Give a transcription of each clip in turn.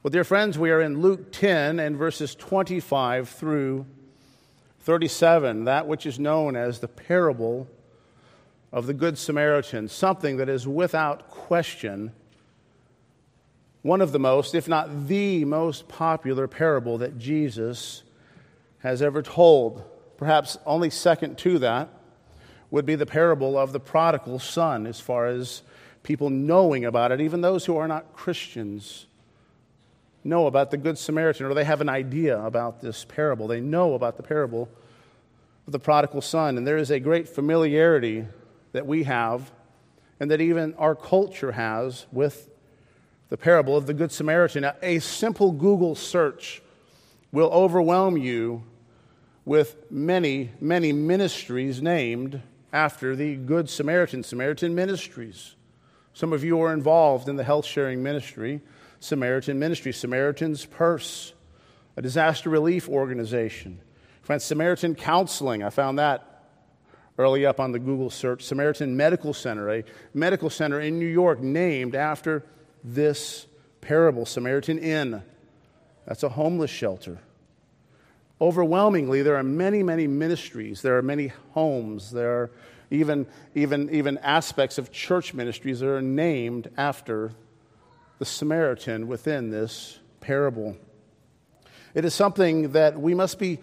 Well, dear friends, we are in Luke 10 and verses 25 through 37, that which is known as the parable of the Good Samaritan, something that is without question one of the most, if not the most popular parable that Jesus has ever told. Perhaps only second to that would be the parable of the prodigal son, as far as people knowing about it, even those who are not Christians know about the Good Samaritan, or they have an idea about this parable. They know about the parable of the prodigal son. And there is a great familiarity that we have, and that even our culture has, with the parable of the Good Samaritan. A simple Google search will overwhelm you with many, many ministries named after the Good Samaritan, Samaritan Ministries. Some of you are involved in the health sharing ministry, Samaritan Ministry, Samaritan's Purse, a disaster relief organization. Friends, Samaritan Counseling, I found that early up on the Google search. Samaritan Medical Center, a medical center in New York named after this parable Samaritan Inn. That's a homeless shelter. Overwhelmingly, there are many, many ministries. There are many homes. There are even, even, even aspects of church ministries that are named after the Samaritan within this parable. It is something that we must be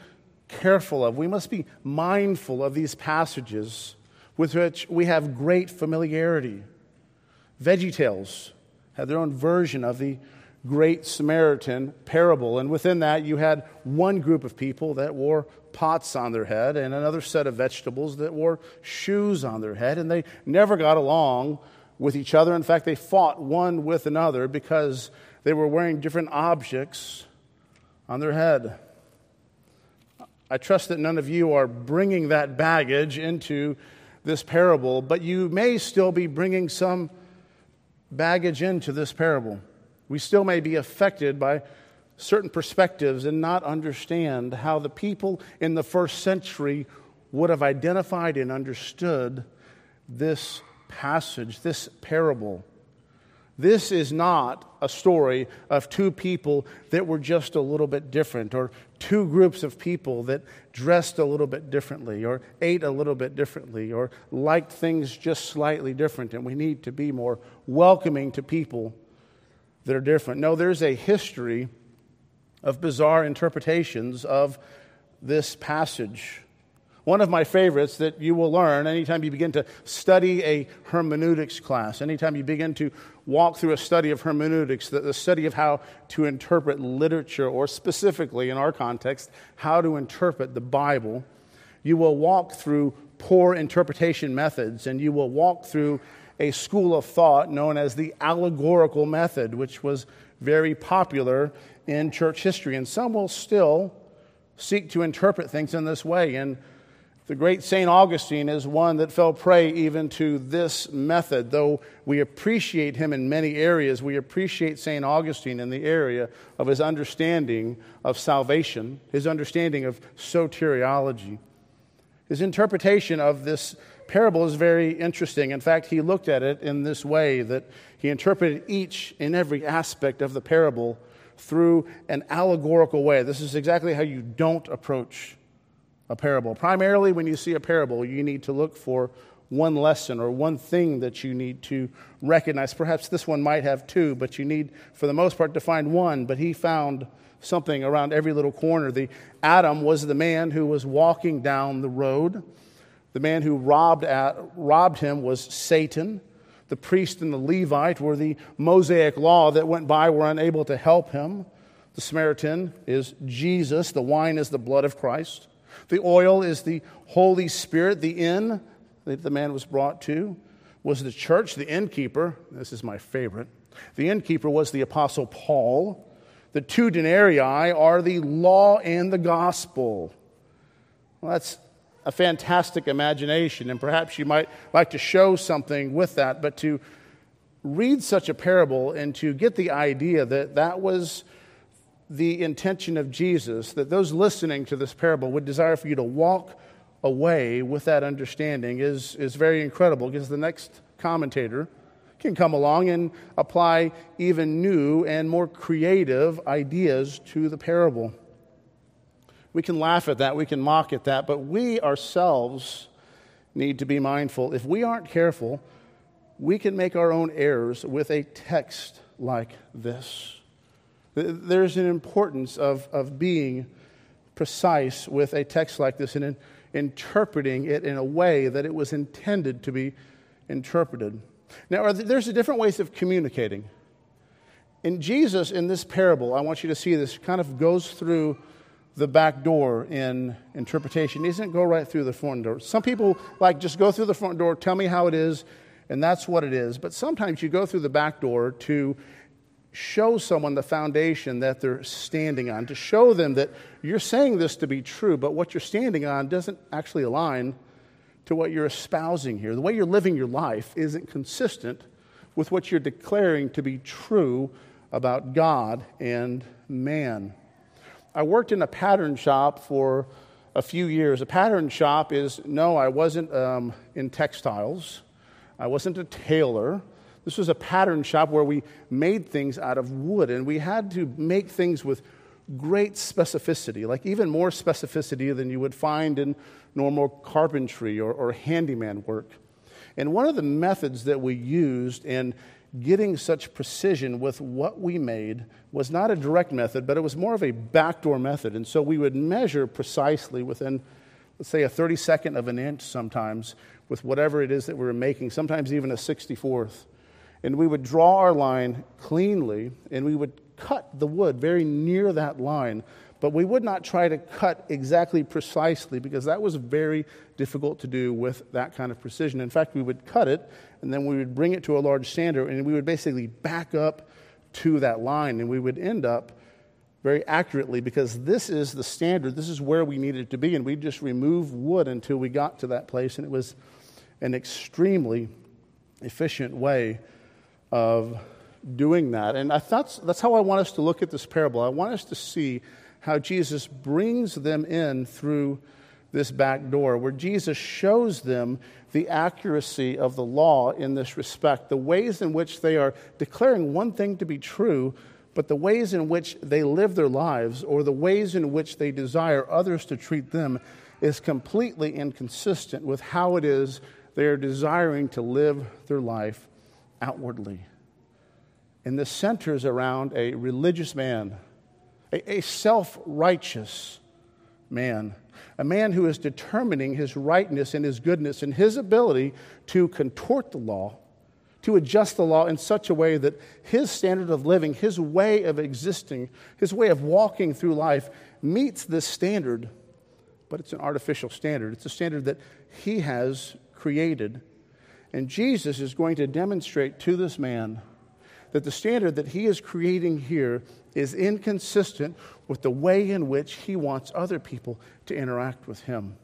careful of. We must be mindful of these passages with which we have great familiarity. Veggie Tales had their own version of the Great Samaritan parable. And within that, you had one group of people that wore pots on their head and another set of vegetables that wore shoes on their head. And they never got along with each other. In fact, they fought one with another because they were wearing different objects on their head. I trust that none of you are bringing that baggage into this parable, but you may still be bringing some baggage into this parable. We still may be affected by certain perspectives and not understand how the people in the first century would have identified and understood this passage, this parable. This is not a story of two people that were just a little bit different, or two groups of people that dressed a little bit differently, or ate a little bit differently, or liked things just slightly different. And we need to be more welcoming to people that are different. No, there's a history of bizarre interpretations of this passage. One of my favorites that you will learn anytime you begin to study a hermeneutics class, anytime you begin to walk through a study of hermeneutics, the, the, study of how to interpret literature, or specifically in our context, how to interpret the Bible, you will walk through poor interpretation methods and you will walk through a school of thought known as the allegorical method, which was very popular in church history. And some will still seek to interpret things in this way. And the great St. Augustine is one that fell prey even to this method. Though we appreciate him in many areas, we appreciate St. Augustine in the area of his understanding of salvation, his understanding of soteriology. His interpretation of this parable is very interesting. In fact, he looked at it in this way that he interpreted each and every aspect of the parable through an allegorical way. This is exactly how you don't approach a parable. Primarily, when you see a parable, you need to look for one lesson or one thing that you need to recognize. Perhaps this one might have two, but you need, for the most part, to find one. But he found something around every little corner. The Adam was the man who was walking down the road. The man who robbed, at, robbed him was Satan. The priest and the Levite were the Mosaic law that went by, were unable to help him. The Samaritan is Jesus. The wine is the blood of Christ. The oil is the Holy Spirit. The inn that the man was brought to was the church. The innkeeper, this is my favorite, the innkeeper was the Apostle Paul. The two denarii are the law and the gospel. Well, that's a fantastic imagination, and perhaps you might like to show something with that, but to read such a parable and to get the idea that that was the intention of Jesus, that those listening to this parable would desire for you to walk away with that understanding is, is very incredible because the next commentator can come along and apply even new and more creative ideas to the parable. We can laugh at that, we can mock at that, but we ourselves need to be mindful. If we aren't careful, we can make our own errors with a text like this. There's an importance of, of being precise with a text like this and in, interpreting it in a way that it was intended to be interpreted. Now, there's different ways of communicating. In Jesus, in this parable, I want you to see this kind of goes through the back door in interpretation. He doesn't go right through the front door. Some people like just go through the front door, tell me how it is, and that's what it is. But sometimes you go through the back door to show someone the foundation that they're standing on, to show them that you're saying this to be true, but what you're standing on doesn't actually align to what you're espousing here. The way you're living your life isn't consistent with what you're declaring to be true about God and man. I worked in a pattern shop for a few years. A pattern shop is no, I wasn't um, in textiles, I wasn't a tailor. This was a pattern shop where we made things out of wood, and we had to make things with great specificity, like even more specificity than you would find in normal carpentry or, or handyman work. And one of the methods that we used in getting such precision with what we made was not a direct method, but it was more of a backdoor method. And so we would measure precisely within, let's say, a 32nd of an inch sometimes with whatever it is that we were making, sometimes even a 64th. And we would draw our line cleanly and we would cut the wood very near that line but we would not try to cut exactly precisely because that was very difficult to do with that kind of precision. In fact, we would cut it and then we would bring it to a large sander and we would basically back up to that line and we would end up very accurately because this is the standard. This is where we needed to be. And we just remove wood until we got to that place. And it was an extremely efficient way of doing that. And I thought that's how I want us to look at this parable. I want us to see how Jesus brings them in through this back door, where Jesus shows them the accuracy of the law in this respect, the ways in which they are declaring one thing to be true, but the ways in which they live their lives or the ways in which they desire others to treat them is completely inconsistent with how it is they are desiring to live their life outwardly. And this centers around a religious man a, a self righteous man, a man who is determining his rightness and his goodness and his ability to contort the law, to adjust the law in such a way that his standard of living, his way of existing, his way of walking through life meets this standard, but it's an artificial standard. It's a standard that he has created. And Jesus is going to demonstrate to this man that the standard that he is creating here is inconsistent with the way in which he wants other people to interact with him.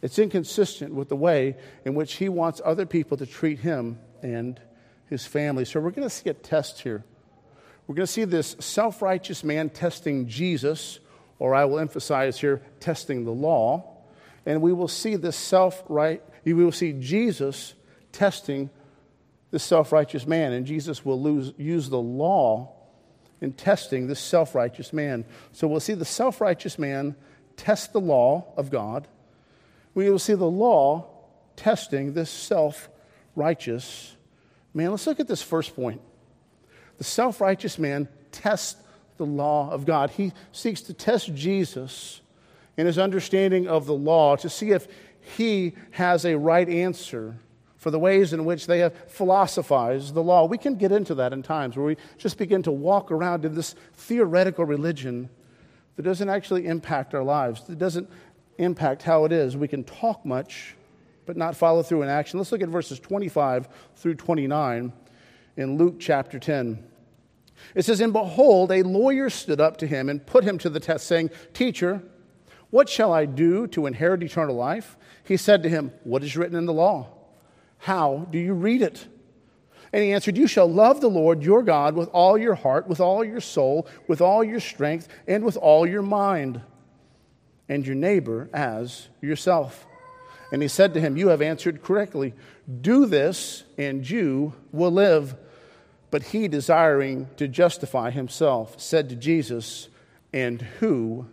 It's inconsistent with the way in which he wants other people to treat him and his family. So we're going to see a test here. We're going to see this self righteous man testing Jesus, or I will emphasize here, testing the law. And we will see this self right, we will see Jesus testing this self righteous man. And Jesus will lose, use the law in testing this self righteous man. So we'll see the self righteous man test the law of God. We will see the law testing this self righteous man. Let's look at this first point. The self righteous man tests the law of God. He seeks to test Jesus in his understanding of the law to see if he has a right answer for the ways in which they have philosophized the law. We can get into that in times where we just begin to walk around in this theoretical religion that doesn't actually impact our lives, that doesn't impact how it is. We can talk much, but not follow through in action. Let's look at verses 25 through 29 in Luke chapter 10. It says, And behold, a lawyer stood up to him and put him to the test, saying, Teacher, what shall I do to inherit eternal life? He said to him, What is written in the law? How do you read it? And he answered, You shall love the Lord your God with all your heart, with all your soul, with all your strength, and with all your mind, and your neighbor as yourself. And he said to him, You have answered correctly. Do this, and you will live. But he, desiring to justify himself, said to Jesus, And who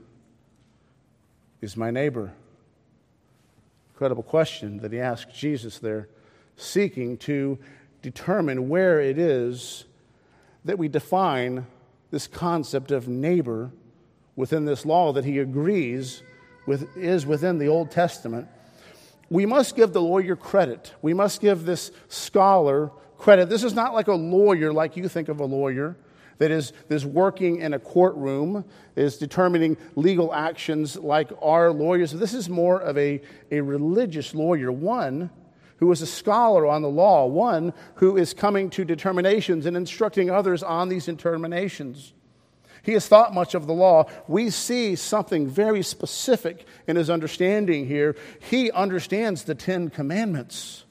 is my neighbor? Incredible question that he asked Jesus there, seeking to determine where it is that we define this concept of neighbor within this law that he agrees with, is within the Old Testament. We must give the lawyer credit. We must give this scholar credit. This is not like a lawyer like you think of a lawyer that is, is working in a courtroom, is determining legal actions like our lawyers. This is more of a, a religious lawyer, one who is a scholar on the law, one who is coming to determinations and instructing others on these determinations. He has thought much of the law. We see something very specific in his understanding here. He understands the Ten Commandments.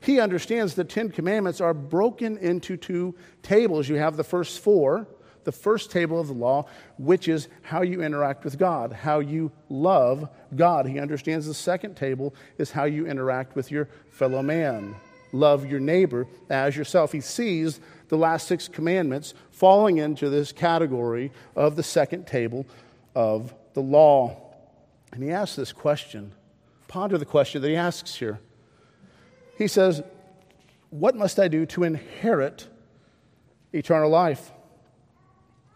He understands the Ten Commandments are broken into two tables. You have the first four, the first table of the law, which is how you interact with God, how you love God. He understands the second table is how you interact with your fellow man. Love your neighbor as yourself. He sees the last six commandments falling into this category of the second table of the law. And he asks this question. Ponder the question that he asks here. He says, What must I do to inherit eternal life?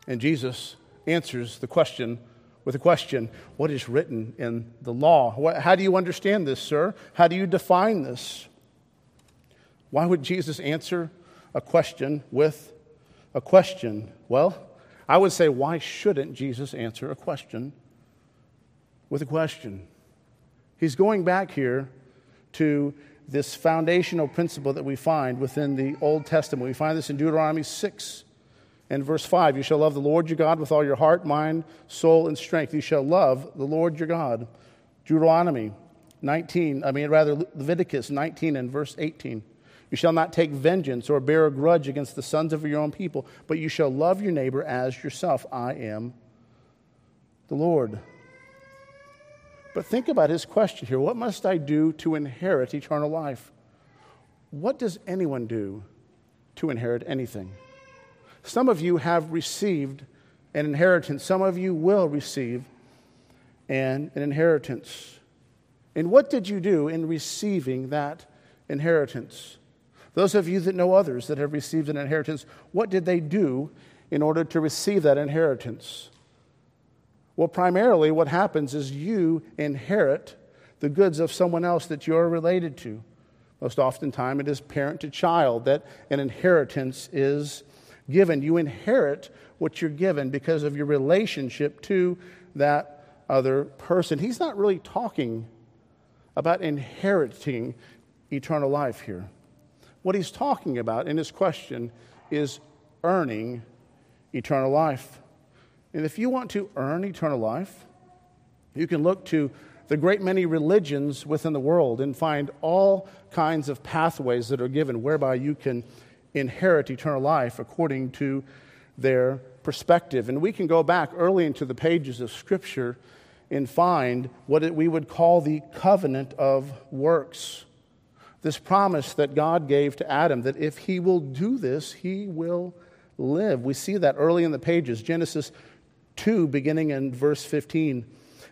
And Jesus answers the question with a question What is written in the law? How do you understand this, sir? How do you define this? Why would Jesus answer a question with a question? Well, I would say, why shouldn't Jesus answer a question with a question? He's going back here to this foundational principle that we find within the Old Testament. We find this in Deuteronomy 6 and verse 5 You shall love the Lord your God with all your heart, mind, soul, and strength. You shall love the Lord your God. Deuteronomy 19, I mean, rather, Leviticus 19 and verse 18. You shall not take vengeance or bear a grudge against the sons of your own people, but you shall love your neighbor as yourself. I am the Lord. But think about his question here What must I do to inherit eternal life? What does anyone do to inherit anything? Some of you have received an inheritance, some of you will receive an, an inheritance. And what did you do in receiving that inheritance? Those of you that know others that have received an inheritance, what did they do in order to receive that inheritance? Well, primarily, what happens is you inherit the goods of someone else that you're related to. Most oftentimes, it is parent to child that an inheritance is given. You inherit what you're given because of your relationship to that other person. He's not really talking about inheriting eternal life here. What he's talking about in his question is earning eternal life. And if you want to earn eternal life, you can look to the great many religions within the world and find all kinds of pathways that are given whereby you can inherit eternal life according to their perspective. And we can go back early into the pages of Scripture and find what we would call the covenant of works. This promise that God gave to Adam that if he will do this, he will live. We see that early in the pages. Genesis 2, beginning in verse 15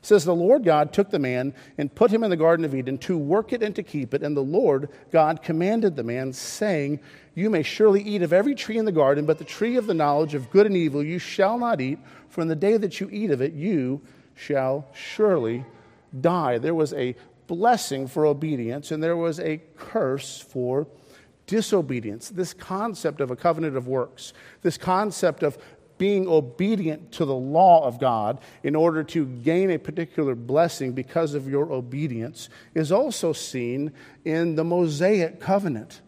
says the Lord God took the man and put him in the garden of Eden to work it and to keep it and the Lord God commanded the man saying you may surely eat of every tree in the garden but the tree of the knowledge of good and evil you shall not eat for in the day that you eat of it you shall surely die there was a blessing for obedience and there was a curse for disobedience. This concept of a covenant of works this concept of being obedient to the law of God in order to gain a particular blessing because of your obedience is also seen in the Mosaic covenant.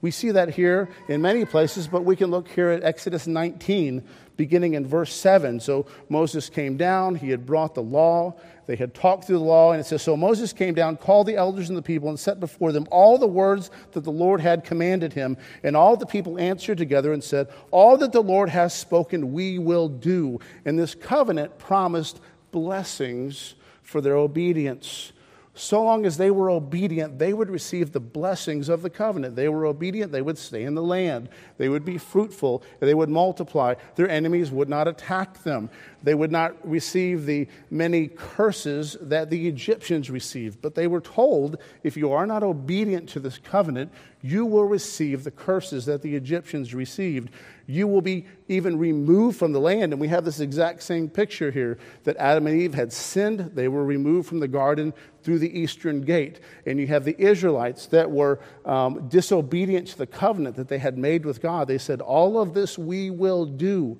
We see that here in many places, but we can look here at Exodus 19, beginning in verse 7. So Moses came down, he had brought the law, they had talked through the law, and it says So Moses came down, called the elders and the people, and set before them all the words that the Lord had commanded him. And all the people answered together and said, All that the Lord has spoken, we will do. And this covenant promised blessings for their obedience. So long as they were obedient, they would receive the blessings of the covenant. They were obedient, they would stay in the land. They would be fruitful, they would multiply. Their enemies would not attack them. They would not receive the many curses that the Egyptians received. But they were told if you are not obedient to this covenant, you will receive the curses that the Egyptians received. You will be even removed from the land. And we have this exact same picture here that Adam and Eve had sinned. They were removed from the garden through the eastern gate. And you have the Israelites that were um, disobedient to the covenant that they had made with God. They said, All of this we will do.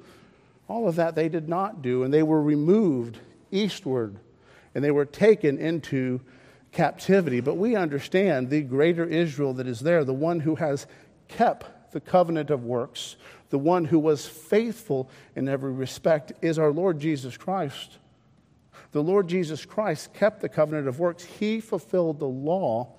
All of that they did not do. And they were removed eastward and they were taken into captivity. But we understand the greater Israel that is there, the one who has kept the covenant of works, the one who was faithful in every respect, is our Lord Jesus Christ. The Lord Jesus Christ kept the covenant of works. He fulfilled the law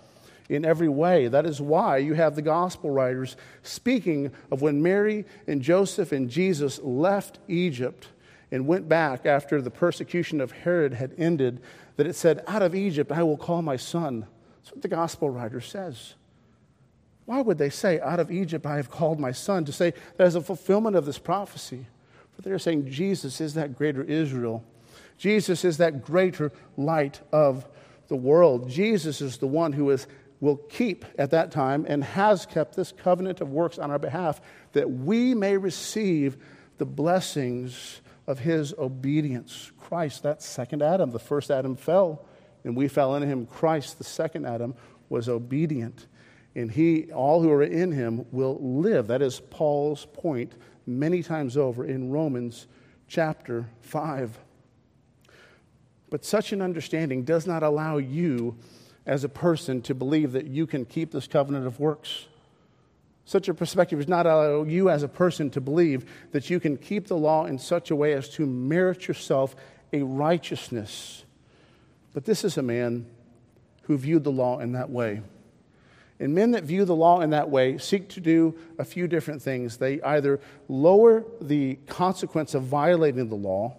in every way. That is why you have the gospel writers speaking of when Mary and Joseph and Jesus left Egypt and went back after the persecution of Herod had ended, that it said, Out of Egypt I will call my son. That's what the gospel writer says. Why would they say, Out of Egypt I have called my son? To say that as a fulfillment of this prophecy. But they're saying Jesus is that greater Israel. Jesus is that greater light of the world. Jesus is the one who is, will keep at that time and has kept this covenant of works on our behalf that we may receive the blessings of his obedience. Christ, that second Adam, the first Adam fell, and we fell in him. Christ, the second Adam, was obedient and he, all who are in him will live. That is Paul's point many times over in Romans chapter 5. But such an understanding does not allow you as a person to believe that you can keep this covenant of works. Such a perspective does not allow you as a person to believe that you can keep the law in such a way as to merit yourself a righteousness. But this is a man who viewed the law in that way. And men that view the law in that way seek to do a few different things. They either lower the consequence of violating the law,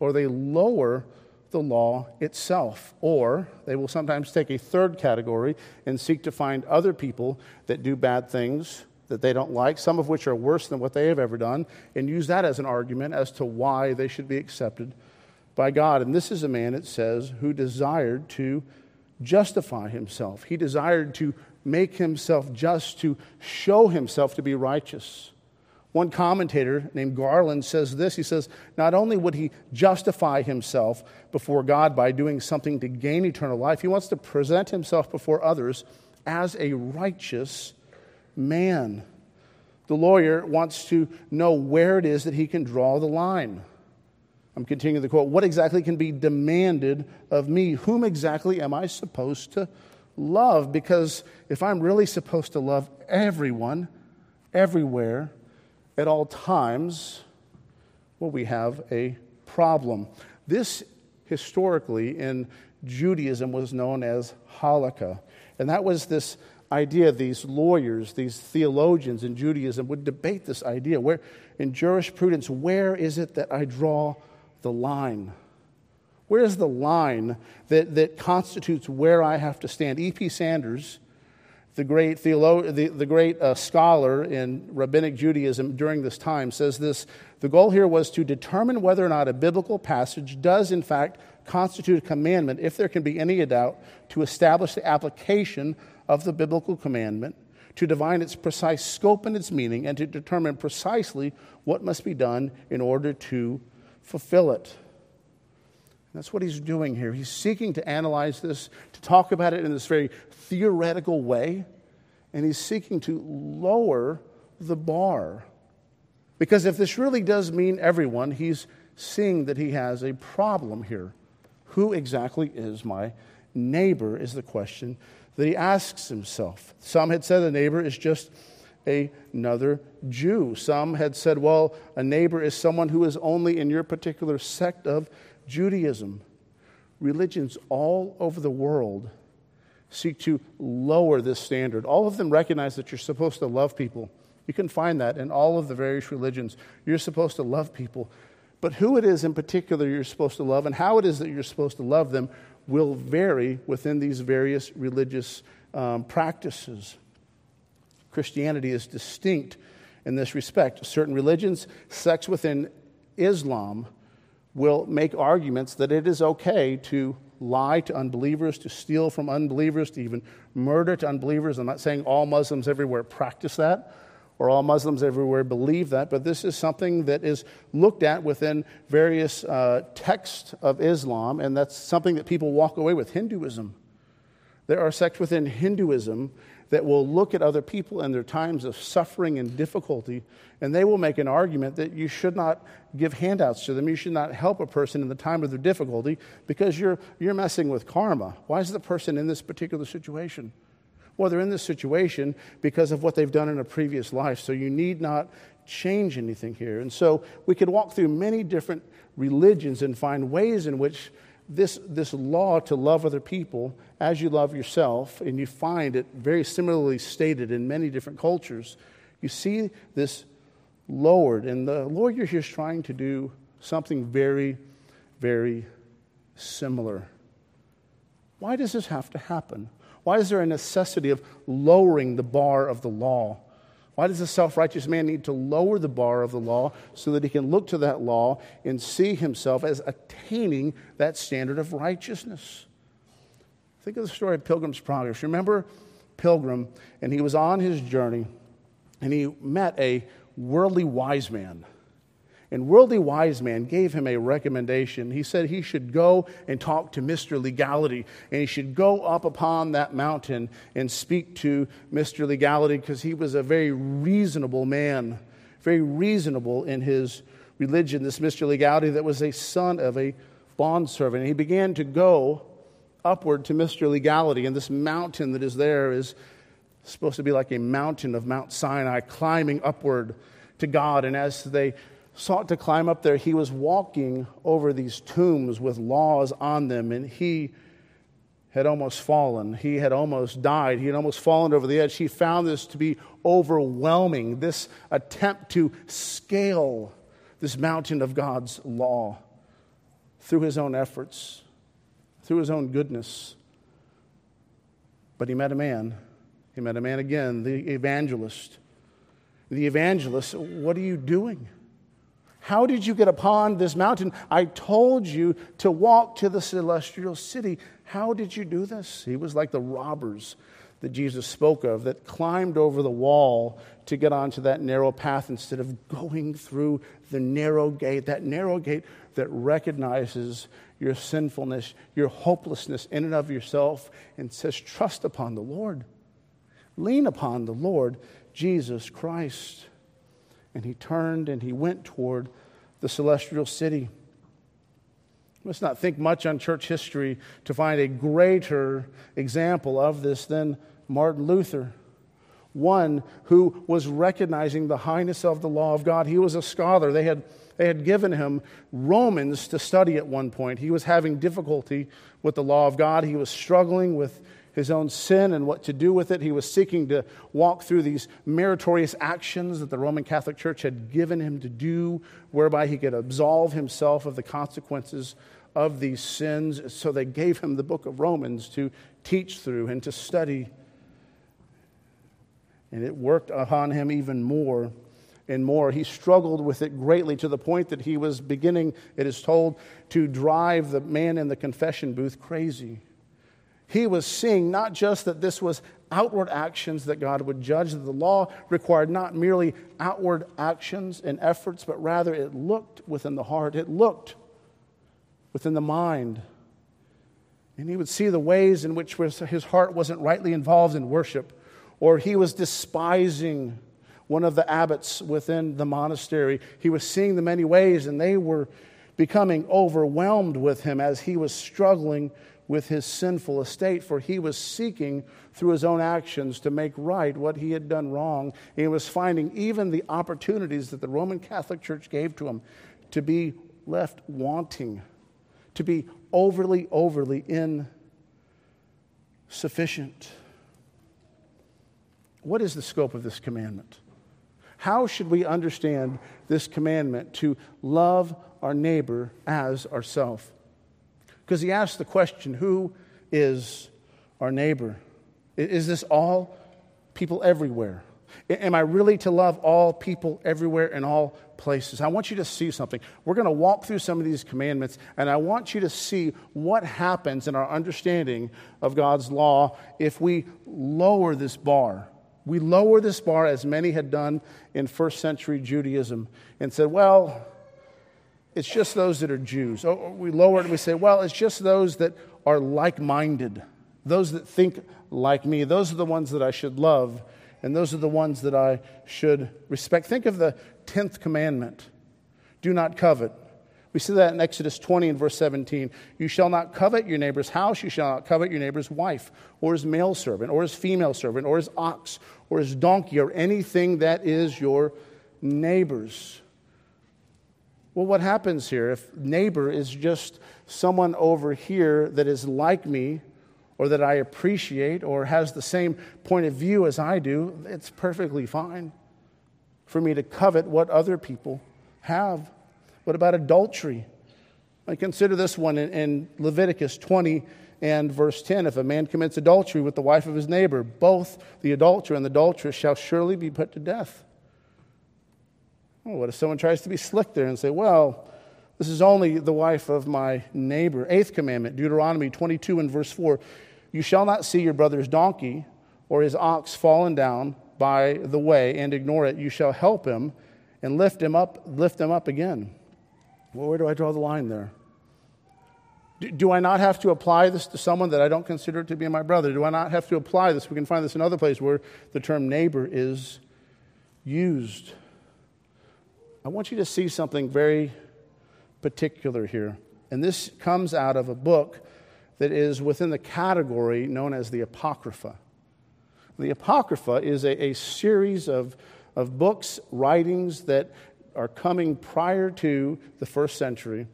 or they lower the law itself. Or they will sometimes take a third category and seek to find other people that do bad things that they don't like, some of which are worse than what they have ever done, and use that as an argument as to why they should be accepted by God. And this is a man, it says, who desired to justify himself. He desired to make himself just, to show himself to be righteous. One commentator named Garland says this He says, Not only would he justify himself before God by doing something to gain eternal life, he wants to present himself before others as a righteous man. The lawyer wants to know where it is that he can draw the line. I'm continuing the quote. What exactly can be demanded of me? Whom exactly am I supposed to love because if I'm really supposed to love everyone, everywhere, at all times, well, we have a problem. This historically in Judaism was known as halakha. And that was this idea these lawyers, these theologians in Judaism would debate this idea. Where in jurisprudence, where is it that I draw the line? Where is the line that, that constitutes where I have to stand? E.P. Sanders, the great, theolo- the, the great uh, scholar in rabbinic Judaism during this time, says this The goal here was to determine whether or not a biblical passage does, in fact, constitute a commandment, if there can be any doubt, to establish the application of the biblical commandment, to divine its precise scope and its meaning, and to determine precisely what must be done in order to fulfill it. That's what he's doing here. He's seeking to analyze this, to talk about it in this very theoretical way, and he's seeking to lower the bar. Because if this really does mean everyone, he's seeing that he has a problem here. Who exactly is my neighbor? Is the question that he asks himself. Some had said a neighbor is just another Jew. Some had said, well, a neighbor is someone who is only in your particular sect of Judaism, religions all over the world seek to lower this standard. All of them recognize that you're supposed to love people. You can find that in all of the various religions. You're supposed to love people. But who it is in particular you're supposed to love and how it is that you're supposed to love them, will vary within these various religious um, practices. Christianity is distinct in this respect. Certain religions, sects within Islam, will make arguments that it is okay to lie to unbelievers, to steal from unbelievers, to even murder to unbelievers. I'm not saying all Muslims everywhere practice that or all Muslims everywhere believe that, but this is something that is looked at within various uh, texts of Islam, and that's something that people walk away with. Hinduism. There are sects within Hinduism that will look at other people in their times of suffering and difficulty, and they will make an argument that you should not give handouts to them. You should not help a person in the time of their difficulty because you're, you're messing with karma. Why is the person in this particular situation? Well, they're in this situation because of what they've done in a previous life, so you need not change anything here. And so we could walk through many different religions and find ways in which this, this law to love other people as you love yourself, and you find it very similarly stated in many different cultures, you see this lowered. And the Lord here is trying to do something very, very similar. Why does this have to happen? Why is there a necessity of lowering the bar of the law? Why does a self righteous man need to lower the bar of the law so that he can look to that law and see himself as attaining that standard of righteousness? Think of the story of Pilgrim's Progress. Remember Pilgrim, and he was on his journey, and he met a worldly wise man. And Worldly Wise Man gave him a recommendation. He said he should go and talk to Mr. Legality, and he should go up upon that mountain and speak to Mr. Legality because he was a very reasonable man, very reasonable in his religion. This Mr. Legality that was a son of a bondservant. And he began to go upward to Mr. Legality, and this mountain that is there is supposed to be like a mountain of Mount Sinai climbing upward to God. And as they sought to climb up there, he was walking over these tombs with laws on them, and he had almost fallen. He had almost died. He had almost fallen over the edge. He found this to be overwhelming, this attempt to scale this mountain of God's law through his own efforts, through his own goodness. But he met a man. He met a man again, the evangelist. The evangelist, what are you doing? How did you get upon this mountain? I told you to walk to the celestial city. How did you do this? He was like the robbers that Jesus spoke of that climbed over the wall to get onto that narrow path instead of going through the narrow gate, that narrow gate that recognizes your sinfulness, your hopelessness in and of yourself, and says, Trust upon the Lord. Lean upon the Lord Jesus Christ. And he turned and he went toward the celestial city. Let's not think much on church history to find a greater example of this than Martin Luther, one who was recognizing the highness of the law of God. He was a scholar. They had, they had given him Romans to study at one point. He was having difficulty with the law of God, he was struggling with his own sin and what to do with it. He was seeking to walk through these meritorious actions that the Roman Catholic Church had given him to do, whereby he could absolve himself of the consequences of these sins. So they gave him the book of Romans to teach through and to study. And it worked upon him even more and more. He struggled with it greatly to the point that he was beginning, it is told, to drive the man in the confession booth crazy he was seeing not just that this was outward actions that God would judge, that the law required not merely outward actions and efforts, but rather it looked within the heart, it looked within the mind. And he would see the ways in which his heart wasn't rightly involved in worship, or he was despising one of the abbots within the monastery. He was seeing the many ways, and they were becoming overwhelmed with him as he was struggling with his sinful estate, for he was seeking through his own actions to make right what he had done wrong. He was finding even the opportunities that the Roman Catholic Church gave to him to be left wanting, to be overly, overly insufficient. What is the scope of this commandment? How should we understand this commandment to love our neighbor as ourselves? Because he asks the question who is our neighbor? Is this all people everywhere? Am I really to love all people everywhere in all places? I want you to see something. We're going to walk through some of these commandments, and I want you to see what happens in our understanding of God's law if we lower this bar. We lower this bar as many had done in first century Judaism and said, well, it's just those that are Jews. Or we lower it and we say, well, it's just those that are like minded, those that think like me. Those are the ones that I should love, and those are the ones that I should respect. Think of the 10th commandment do not covet. We see that in Exodus 20 and verse 17. You shall not covet your neighbor's house, you shall not covet your neighbor's wife, or his male servant, or his female servant, or his ox, or his donkey, or anything that is your neighbor's. Well, what happens here if neighbor is just someone over here that is like me or that I appreciate or has the same point of view as I do? It's perfectly fine for me to covet what other people have. What about adultery? I consider this one in, in Leviticus 20 and verse 10. If a man commits adultery with the wife of his neighbor, both the adulterer and the adulteress shall surely be put to death. Oh, what if someone tries to be slick there and say, well, this is only the wife of my neighbor? Eighth commandment, Deuteronomy 22 and verse 4 You shall not see your brother's donkey or his ox fallen down by the way and ignore it. You shall help him and lift him up, lift him up again. Well, where do I draw the line there? Do I not have to apply this to someone that I don't consider to be my brother? Do I not have to apply this? We can find this in other places where the term neighbor is used. I want you to see something very particular here. And this comes out of a book that is within the category known as the Apocrypha. The Apocrypha is a, a series of, of books, writings that are coming prior to the first century,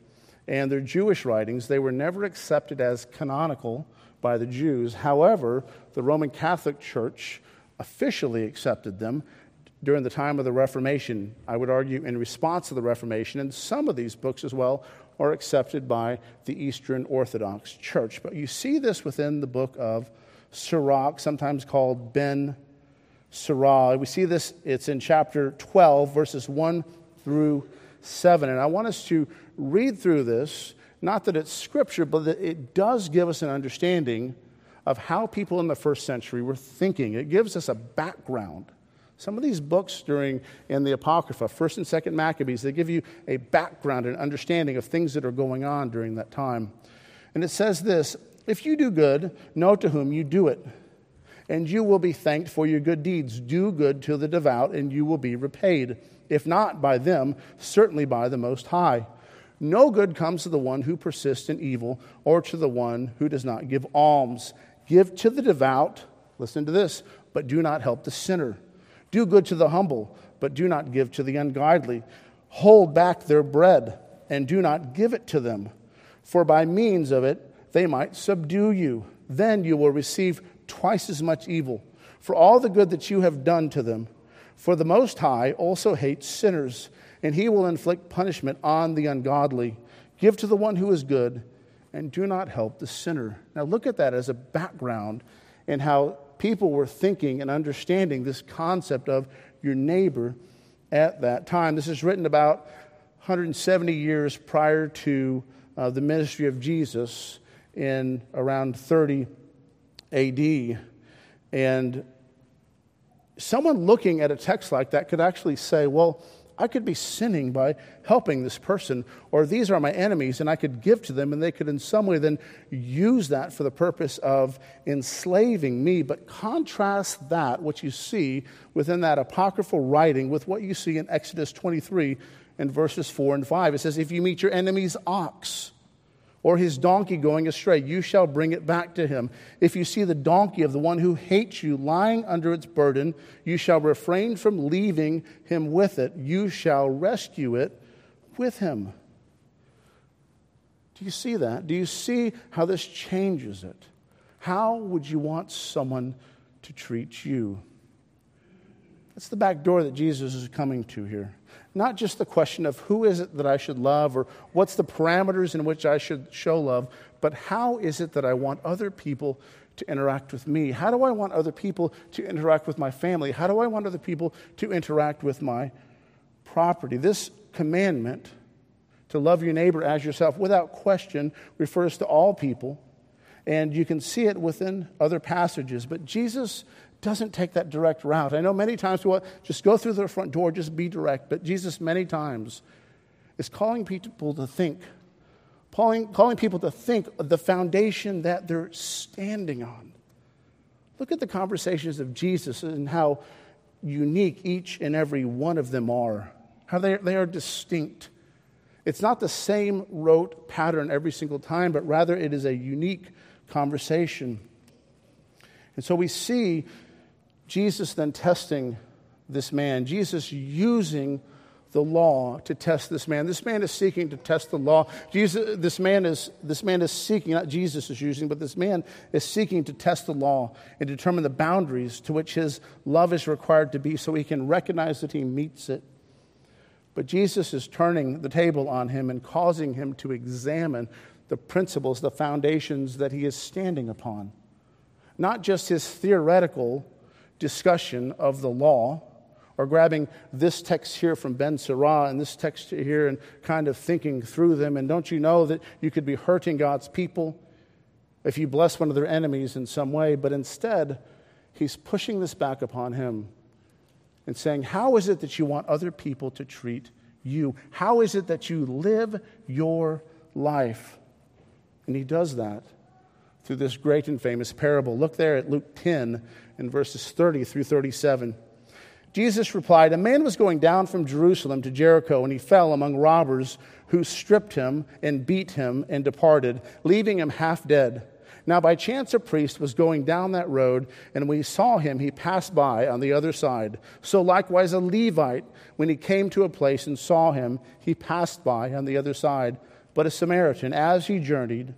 and they're Jewish writings. They were never accepted as canonical by the Jews. However, the Roman Catholic Church officially accepted them during the time of the Reformation, I would argue, in response to the Reformation, and some of these books as well are accepted by the Eastern Orthodox Church. But you see this within the book of Sirach, sometimes called Ben Sirach. We see this, it's in chapter 12, verses 1 through 7. And I want us to read through this, not that it's scripture, but that it does give us an understanding of how people in the first century were thinking. It gives us a background some of these books during in the Apocrypha, First and Second Maccabees, they give you a background and understanding of things that are going on during that time. And it says this: If you do good, know to whom you do it, and you will be thanked for your good deeds. Do good to the devout, and you will be repaid. If not by them, certainly by the Most High. No good comes to the one who persists in evil, or to the one who does not give alms. Give to the devout, listen to this, but do not help the sinner. Do good to the humble, but do not give to the ungodly. Hold back their bread, and do not give it to them, for by means of it they might subdue you. Then you will receive twice as much evil for all the good that you have done to them. For the Most High also hates sinners, and he will inflict punishment on the ungodly. Give to the one who is good, and do not help the sinner. Now, look at that as a background in how people were thinking and understanding this concept of your neighbor at that time. This is written about 170 years prior to uh, the ministry of Jesus in around 30 AD. And someone looking at a text like that could actually say, well, I could be sinning by helping this person, or these are my enemies, and I could give to them, and they could in some way then use that for the purpose of enslaving me. But contrast that, what you see within that apocryphal writing, with what you see in Exodus 23 and verses 4 and 5. It says, If you meet your enemy's ox, or his donkey going astray, you shall bring it back to him. If you see the donkey of the one who hates you lying under its burden, you shall refrain from leaving him with it. You shall rescue it with him. Do you see that? Do you see how this changes it? How would you want someone to treat you? That's the back door that Jesus is coming to here. Not just the question of who is it that I should love or what's the parameters in which I should show love, but how is it that I want other people to interact with me? How do I want other people to interact with my family? How do I want other people to interact with my property? This commandment to love your neighbor as yourself without question refers to all people. And you can see it within other passages. But Jesus doesn't take that direct route. I know many times we want just go through the front door, just be direct. But Jesus, many times, is calling people to think, calling, calling people to think of the foundation that they're standing on. Look at the conversations of Jesus and how unique each and every one of them are, how they, they are distinct. It's not the same rote pattern every single time, but rather it is a unique conversation. And so we see Jesus then testing this man, Jesus using the law to test this man. This man is seeking to test the law. Jesus, this, man is, this man is seeking, not Jesus is using, but this man is seeking to test the law and determine the boundaries to which his love is required to be so he can recognize that he meets it. But Jesus is turning the table on him and causing him to examine the principles, the foundations that he is standing upon. Not just his theoretical discussion of the law, or grabbing this text here from Ben Sira and this text here and kind of thinking through them. And don't you know that you could be hurting God's people if you bless one of their enemies in some way? But instead, he's pushing this back upon him and saying, How is it that you want other people to treat you? How is it that you live your life? And he does that through this great and famous parable. Look there at Luke 10 in verses 30 through 37. Jesus replied, A man was going down from Jerusalem to Jericho, and he fell among robbers who stripped him and beat him and departed, leaving him half dead. Now, by chance, a priest was going down that road, and when he saw him, he passed by on the other side. So, likewise, a Levite, when he came to a place and saw him, he passed by on the other side. But a Samaritan, as he journeyed,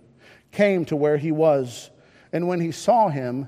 came to where he was, and when he saw him,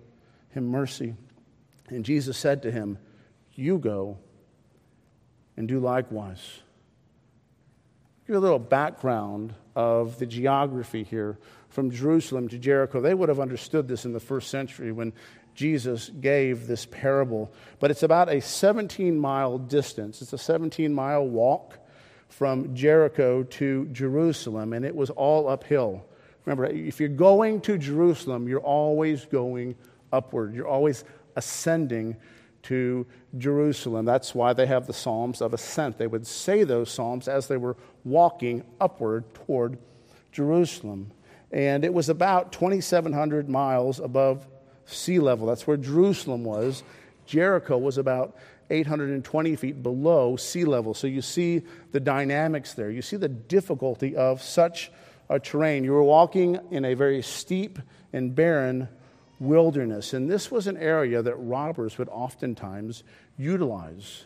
him mercy. And Jesus said to him, You go and do likewise. Give a little background of the geography here from Jerusalem to Jericho. They would have understood this in the first century when Jesus gave this parable. But it's about a 17 mile distance, it's a 17 mile walk from Jericho to Jerusalem, and it was all uphill. Remember, if you're going to Jerusalem, you're always going upward, you're always ascending to Jerusalem. That's why they have the Psalms of Ascent. They would say those Psalms as they were walking upward toward Jerusalem. And it was about 2,700 miles above sea level. That's where Jerusalem was. Jericho was about 820 feet below sea level. So you see the dynamics there. You see the difficulty of such a terrain. You were walking in a very steep and barren wilderness. And this was an area that robbers would oftentimes utilize.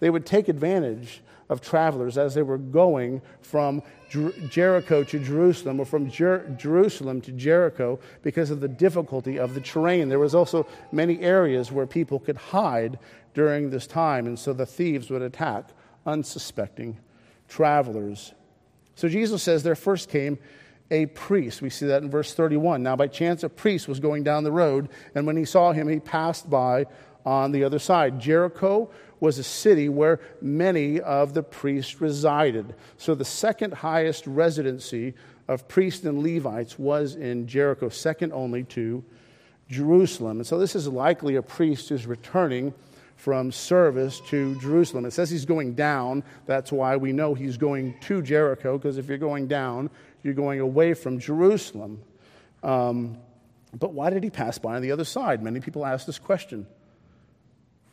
They would take advantage of travelers as they were going from Jer- Jericho to Jerusalem or from Jer- Jerusalem to Jericho because of the difficulty of the terrain. There was also many areas where people could hide during this time, and so the thieves would attack unsuspecting travelers. So Jesus says there first came a priest. We see that in verse 31. Now, by chance, a priest was going down the road, and when he saw him, he passed by on the other side. Jericho was a city where many of the priests resided. So, the second highest residency of priests and Levites was in Jericho, second only to Jerusalem. And so, this is likely a priest who's returning from service to Jerusalem. It says he's going down. That's why we know he's going to Jericho, because if you're going down, you're going away from Jerusalem. Um, but why did he pass by on the other side? Many people ask this question.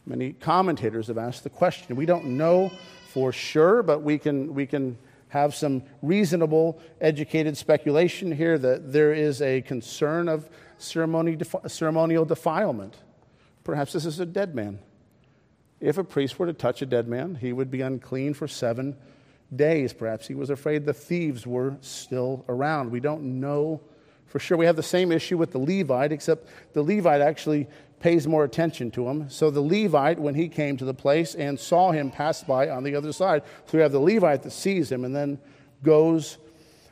Many commentators have asked the question. We don't know for sure, but we can, we can have some reasonable, educated speculation here that there is a concern of ceremony, ceremonial defilement. Perhaps this is a dead man. If a priest were to touch a dead man, he would be unclean for seven days. Perhaps he was afraid the thieves were still around. We don't know for sure. We have the same issue with the Levite, except the Levite actually pays more attention to him. So the Levite, when he came to the place and saw him pass by on the other side, so we have the Levite that sees him and then goes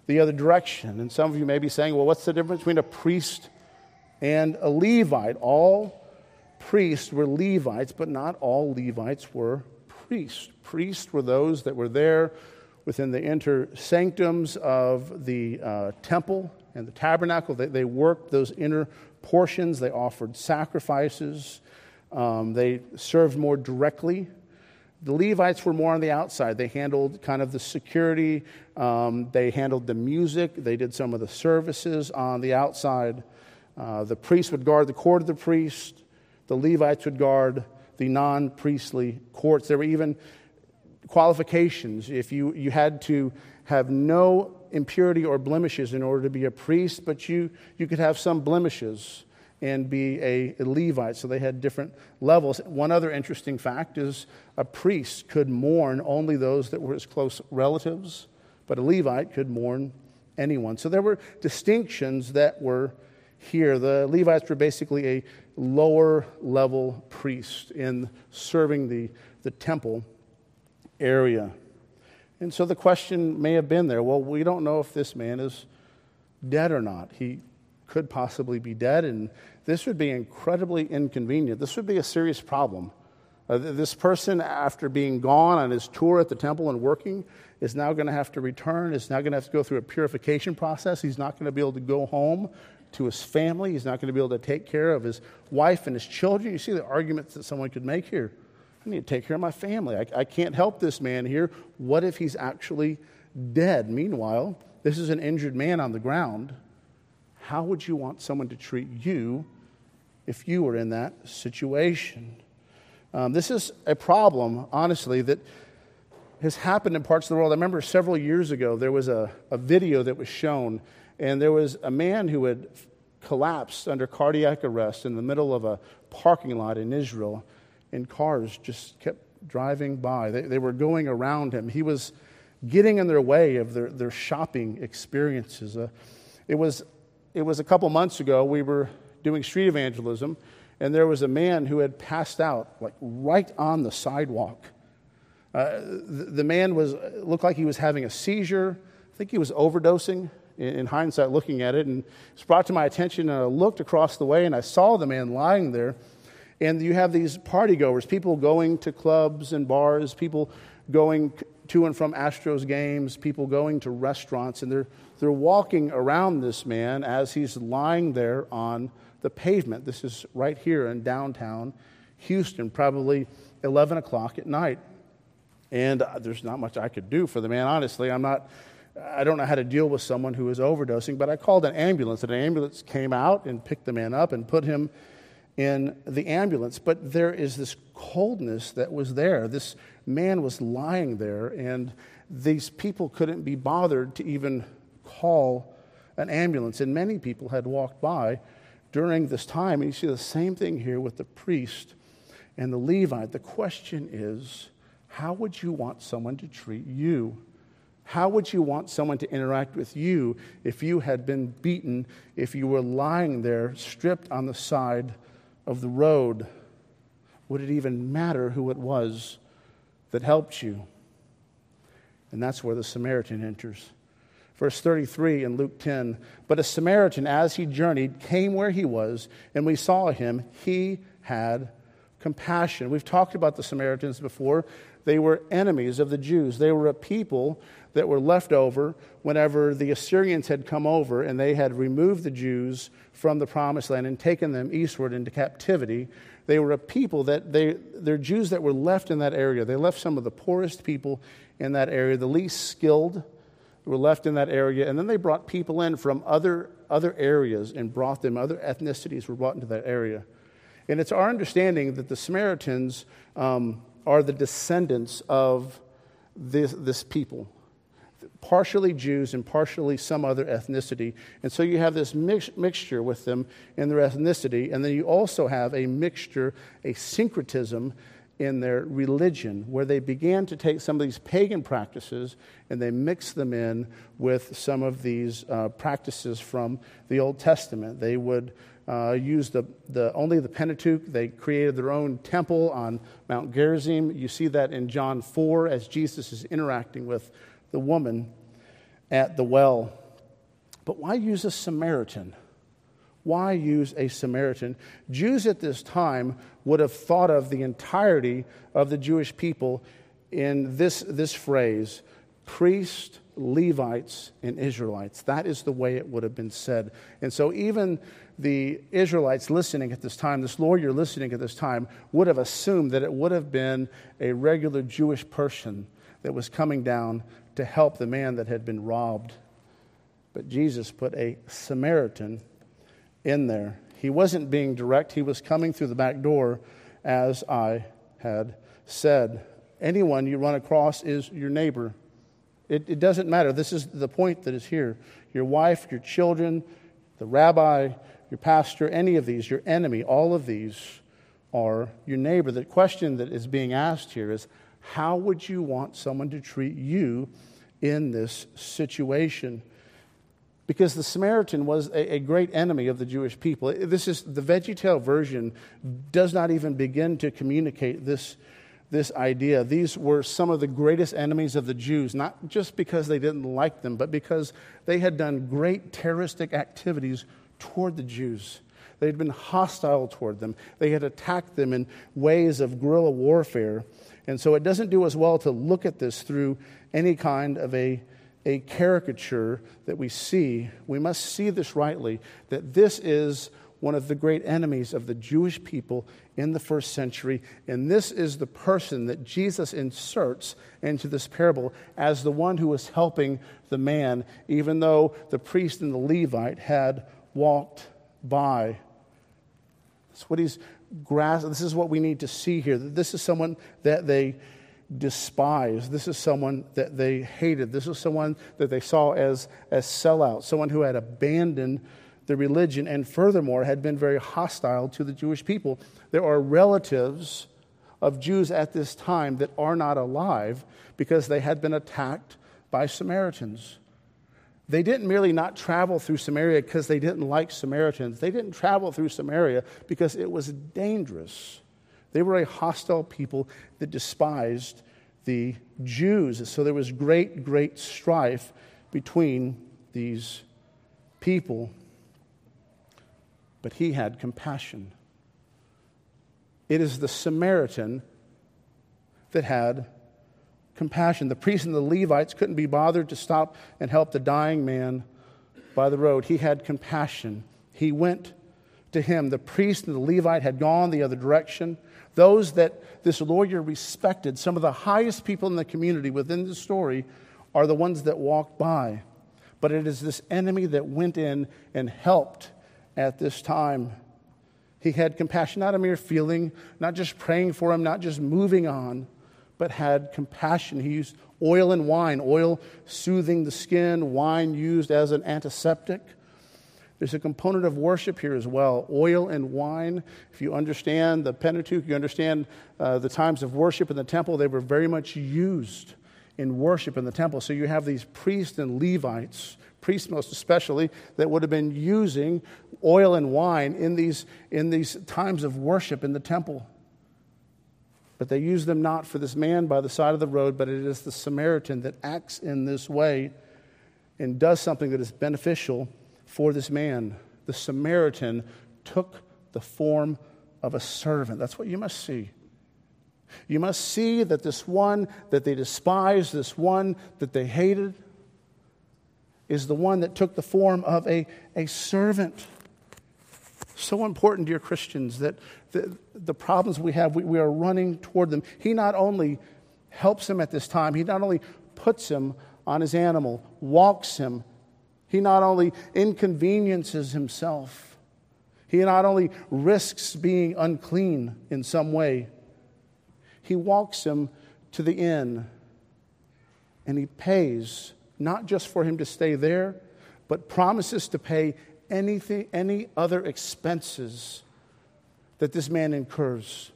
the other direction. And some of you may be saying, well, what's the difference between a priest and a Levite? All priests were Levites, but not all Levites were priests. Priests were those that were there within the inner sanctums of the uh, temple and the tabernacle. They, they, worked those inner portions, they offered sacrifices, um, they served more directly. The Levites were more on the outside. They handled kind of the security, um, they handled the music, they did some of the services on the outside. Uh, the priest would guard the court of the priest, the Levites would guard the non priestly courts. There were even qualifications. If you, you had to have no impurity or blemishes in order to be a priest, but you, you could have some blemishes and be a, a, Levite. So they had different levels. One other interesting fact is a priest could mourn only those that were his close relatives, but a Levite could mourn anyone. So there were distinctions that were here. The Levites were basically a lower level priest in serving the, the temple area. And so the question may have been there well, we don't know if this man is dead or not. He could possibly be dead, and this would be incredibly inconvenient. This would be a serious problem. Uh, this person, after being gone on his tour at the temple and working, is now going to have to return, is now going to have to go through a purification process. He's not going to be able to go home to his family. He's not going to be able to take care of his wife and his children. You see the arguments that someone could make here. I need to take care of my family. I, I can't help this man here. What if he's actually dead? Meanwhile, this is an injured man on the ground. How would you want someone to treat you if you were in that situation? Um, this is a problem, honestly, that has happened in parts of the world. I remember several years ago there was a, a video that was shown, and there was a man who had collapsed under cardiac arrest in the middle of a parking lot in Israel and cars just kept driving by. They, they were going around him. He was getting in their way of their, their shopping experiences. Uh, it, was, it was a couple months ago, we were doing street evangelism, and there was a man who had passed out, like right on the sidewalk. Uh, the, the, man was, looked like he was having a seizure. I think he was overdosing in, in hindsight, looking at it. And it's brought to my attention, and I looked across the way, and I saw the man lying there and you have these party goers, people going to clubs and bars, people going to and from Astros games, people going to restaurants, and they're, they're walking around this man as he's lying there on the pavement. This is right here in downtown Houston, probably 11 o'clock at night. And uh, there's not much I could do for the man, honestly. I'm not, I don't know how to deal with someone who is overdosing, but I called an ambulance, and an ambulance came out and picked the man up and put him in the ambulance, but there is this coldness that was there. This man was lying there, and these people couldn't be bothered to even call an ambulance. And many people had walked by during this time. And you see the same thing here with the priest and the Levite. The question is how would you want someone to treat you? How would you want someone to interact with you if you had been beaten, if you were lying there stripped on the side of the road, would it even matter who it was that helped you? And that's where the Samaritan enters. Verse 33 in Luke 10 But a Samaritan, as he journeyed, came where he was, and we saw him. He had compassion. We've talked about the Samaritans before. They were enemies of the Jews. They were a people that were left over whenever the Assyrians had come over and they had removed the Jews from the promised land and taken them eastward into captivity. They were a people that they, they're Jews that were left in that area. They left some of the poorest people in that area, the least skilled were left in that area. And then they brought people in from other, other areas and brought them, other ethnicities were brought into that area. And it's our understanding that the Samaritans um, are the descendants of this, this people partially Jews and partially some other ethnicity. And so you have this mix, mixture with them in their ethnicity, and then you also have a mixture, a syncretism in their religion, where they began to take some of these pagan practices and they mix them in with some of these uh, practices from the Old Testament. They would uh, use the, the, only the Pentateuch. They created their own temple on Mount Gerizim. You see that in John 4 as Jesus is interacting with the woman at the well. But why use a Samaritan? Why use a Samaritan? Jews at this time would have thought of the entirety of the Jewish people in this, this phrase priests, Levites, and Israelites. That is the way it would have been said. And so, even the Israelites listening at this time, this lawyer listening at this time, would have assumed that it would have been a regular Jewish person that was coming down to help the man that had been robbed. But Jesus put a Samaritan in there. He wasn't being direct, he was coming through the back door, as I had said. Anyone you run across is your neighbor. It, it doesn't matter. This is the point that is here. Your wife, your children, the rabbi, your pastor, any of these, your enemy, all of these are your neighbor. The question that is being asked here is how would you want someone to treat you in this situation? Because the Samaritan was a, a, great enemy of the Jewish people. This is the VeggieTale version does not even begin to communicate this, this idea. These were some of the greatest enemies of the Jews, not just because they didn't like them, but because they had done great terroristic activities toward the Jews. They had been hostile toward them. They had attacked them in ways of guerrilla warfare. And so it doesn't do us well to look at this through any kind of a, a caricature that we see. We must see this rightly that this is one of the great enemies of the Jewish people in the first century. And this is the person that Jesus inserts into this parable as the one who was helping the man, even though the priest and the Levite had walked by. That's what he's grasp, this is what we need to see here. This is someone that they despised. This is someone that they hated. This is someone that they saw as, as sellout, someone who had abandoned the religion and furthermore had been very hostile to the Jewish people. There are relatives of Jews at this time that are not alive because they had been attacked by Samaritans. They didn't merely not travel through Samaria because they didn't like Samaritans. They didn't travel through Samaria because it was dangerous. They were a hostile people that despised the Jews. So there was great, great strife between these people. But he had compassion. It is the Samaritan that had compassion. The priests and the Levites couldn't be bothered to stop and help the dying man by the road. He had compassion. He went to him. The priest and the Levite had gone the other direction. Those that this lawyer respected, some of the highest people in the community within the story, are the ones that walked by. But it is this enemy that went in and helped at this time. He had compassion, not a mere feeling, not just praying for him, not just moving on but had compassion. He used oil and wine, oil soothing the skin, wine used as an antiseptic. There's a component of worship here as well oil and wine. If you understand the Pentateuch, you understand uh, the times of worship in the temple, they were very much used in worship in the temple. So you have these priests and Levites, priests most especially, that would have been using oil and wine in these, in these times of worship in the temple. But they use them not for this man by the side of the road, but it is the Samaritan that acts in this way and does something that is beneficial for this man. The Samaritan took the form of a servant. That's what you must see. You must see that this one that they despised, this one that they hated, is the one that took the form of a, a servant. So important, dear Christians, that the, the problems we have, we, we are running toward them. He not only helps him at this time, he not only puts him on his animal, walks him, he not only inconveniences himself, he not only risks being unclean in some way, he walks him to the inn. And he pays not just for him to stay there, but promises to pay anything, any other expenses that this man incurs.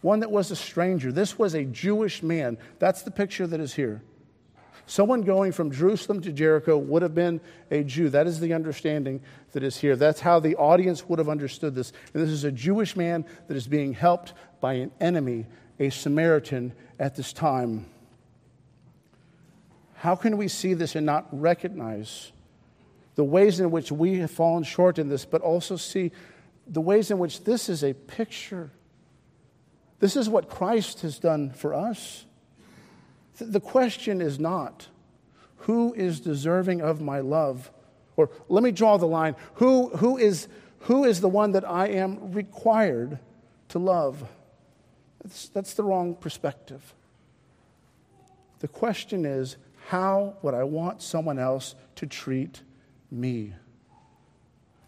One that was a stranger. This was a Jewish man. That's the picture that is here. Someone going from Jerusalem to Jericho would have been a Jew. That is the understanding that is here. That's how the audience would have understood this. And this is a Jewish man that is being helped by an enemy, a Samaritan, at this time. How can we see this and not recognize the ways in which we have fallen short in this, but also see the ways in which this is a picture? This is what Christ has done for us. The question is not, who is deserving of my love? Or let me draw the line who, who, is, who is the one that I am required to love? That's, that's the wrong perspective. The question is, how would I want someone else to treat me?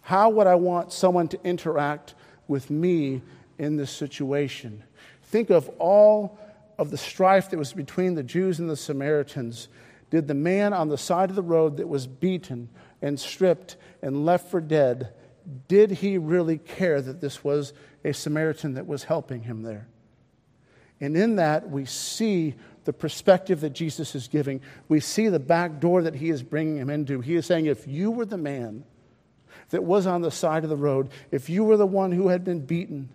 How would I want someone to interact with me in this situation? Think of all of the strife that was between the Jews and the Samaritans, did the man on the side of the road that was beaten and stripped and left for dead, did he really care that this was a Samaritan that was helping him there? And in that, we see the perspective that Jesus is giving. We see the back door that he is bringing him into. He is saying, if you were the man that was on the side of the road, if you were the one who had been beaten,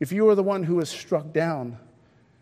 if you were the one who was struck down,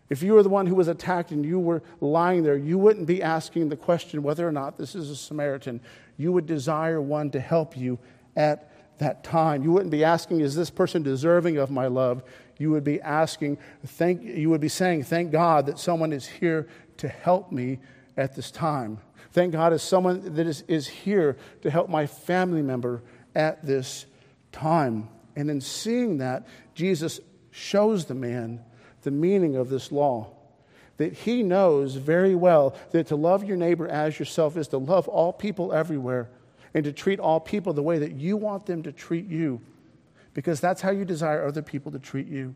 if you were the one who was attacked and you were lying there, you wouldn't be asking the question whether or not this is a Samaritan. You would desire one to help you at that time. You wouldn't be asking, is this person deserving of my love? You would be asking, thank, you would be saying, thank God that someone is here to help me at this time. Thank God as someone that is, is here to help my family member at this time. And in seeing that, Jesus shows the man the meaning of this law. That he knows very well that to love your neighbor as yourself is to love all people everywhere and to treat all people the way that you want them to treat you, because that's how you desire other people to treat you.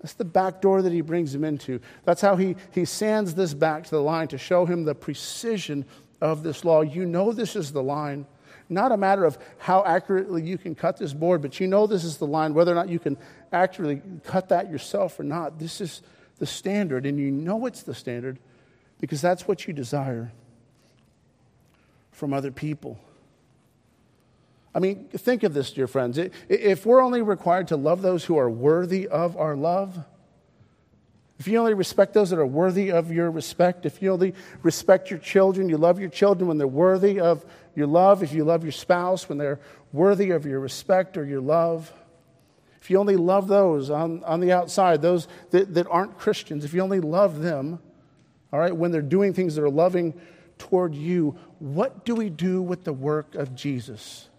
That's the back door that he brings him into. That's how he, he sands this back to the line to show him the precision of this law. You know this is the line. Not a matter of how accurately you can cut this board, but you know this is the line, whether or not you can actually cut that yourself or not. This is the standard, and you know it's the standard because that's what you desire from other people. I mean, think of this, dear friends. If we're only required to love those who are worthy of our love, if you only respect those that are worthy of your respect, if you only respect your children, you love your children when they're worthy of your love, if you love your spouse when they're worthy of your respect or your love, if you only love those on, on the outside, those that, that aren't Christians, if you only love them, all right, when they're doing things that are loving toward you, what do we do with the work of Jesus?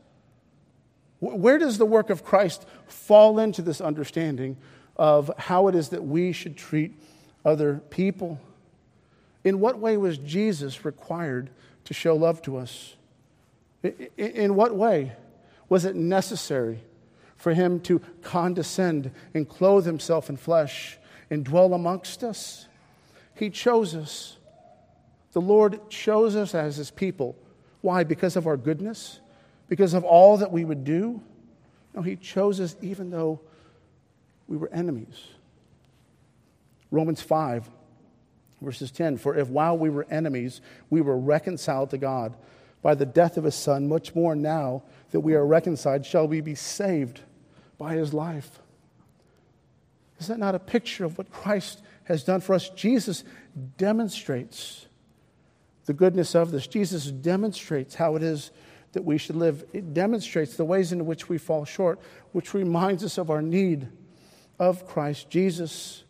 Where does the work of Christ fall into this understanding of how it is that we should treat other people? In what way was Jesus required to show love to us? In what way was it necessary for him to condescend and clothe himself in flesh and dwell amongst us? He chose us. The Lord chose us as his people. Why? Because of our goodness? Because of all that we would do? No, he chose us even though we were enemies. Romans 5, verses 10 For if while we were enemies, we were reconciled to God by the death of his son, much more now that we are reconciled, shall we be saved by his life. Is that not a picture of what Christ has done for us? Jesus demonstrates the goodness of this. Jesus demonstrates how it is that we should live. It demonstrates the ways in which we fall short, which reminds us of our need of Christ Jesus.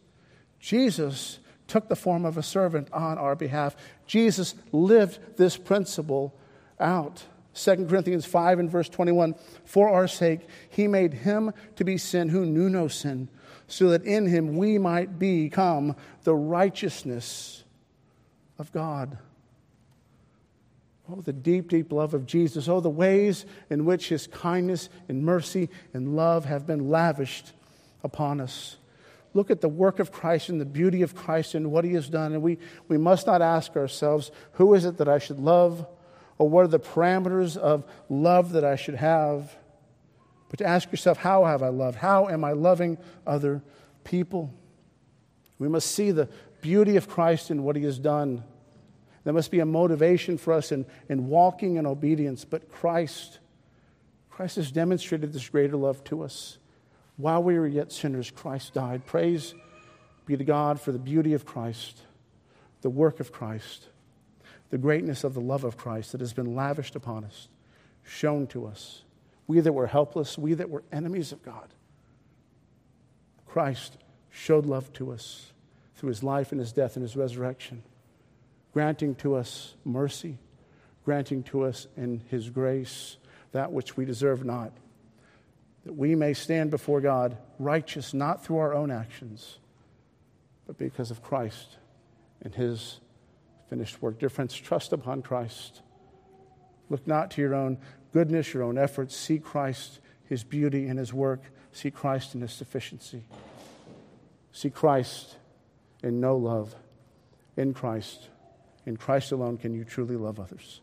Jesus took the form of a servant on our behalf. Jesus lived this principle out. 2 Corinthians 5 and verse 21 For our sake, he made him to be sin who knew no sin, so that in him we might become the righteousness of God. Oh, the deep, deep love of Jesus. Oh, the ways in which his kindness and mercy and love have been lavished upon us. look at the work of Christ and the beauty of Christ and what he has done. And we, we must not ask ourselves, who is it that I should love? Or what are the parameters of love that I should have? But to ask yourself, how have I loved? How am I loving other people? We must see the beauty of Christ and what he has done. There must be a motivation for us in, in walking in obedience. But Christ, Christ has demonstrated this greater love to us. While we were yet sinners, Christ died. Praise be to God for the beauty of Christ, the work of Christ, the greatness of the love of Christ that has been lavished upon us, shown to us. We that were helpless, we that were enemies of God. Christ showed love to us through his life and his death and his resurrection, granting to us mercy, granting to us in his grace that which we deserve not that we may stand before God righteous not through our own actions, but because of Christ and his finished work. Dear friends, trust upon Christ. Look not to your own goodness, your own efforts. See Christ, his beauty and his work. See Christ in his sufficiency. See Christ in no love. In Christ. In Christ alone can you truly love others.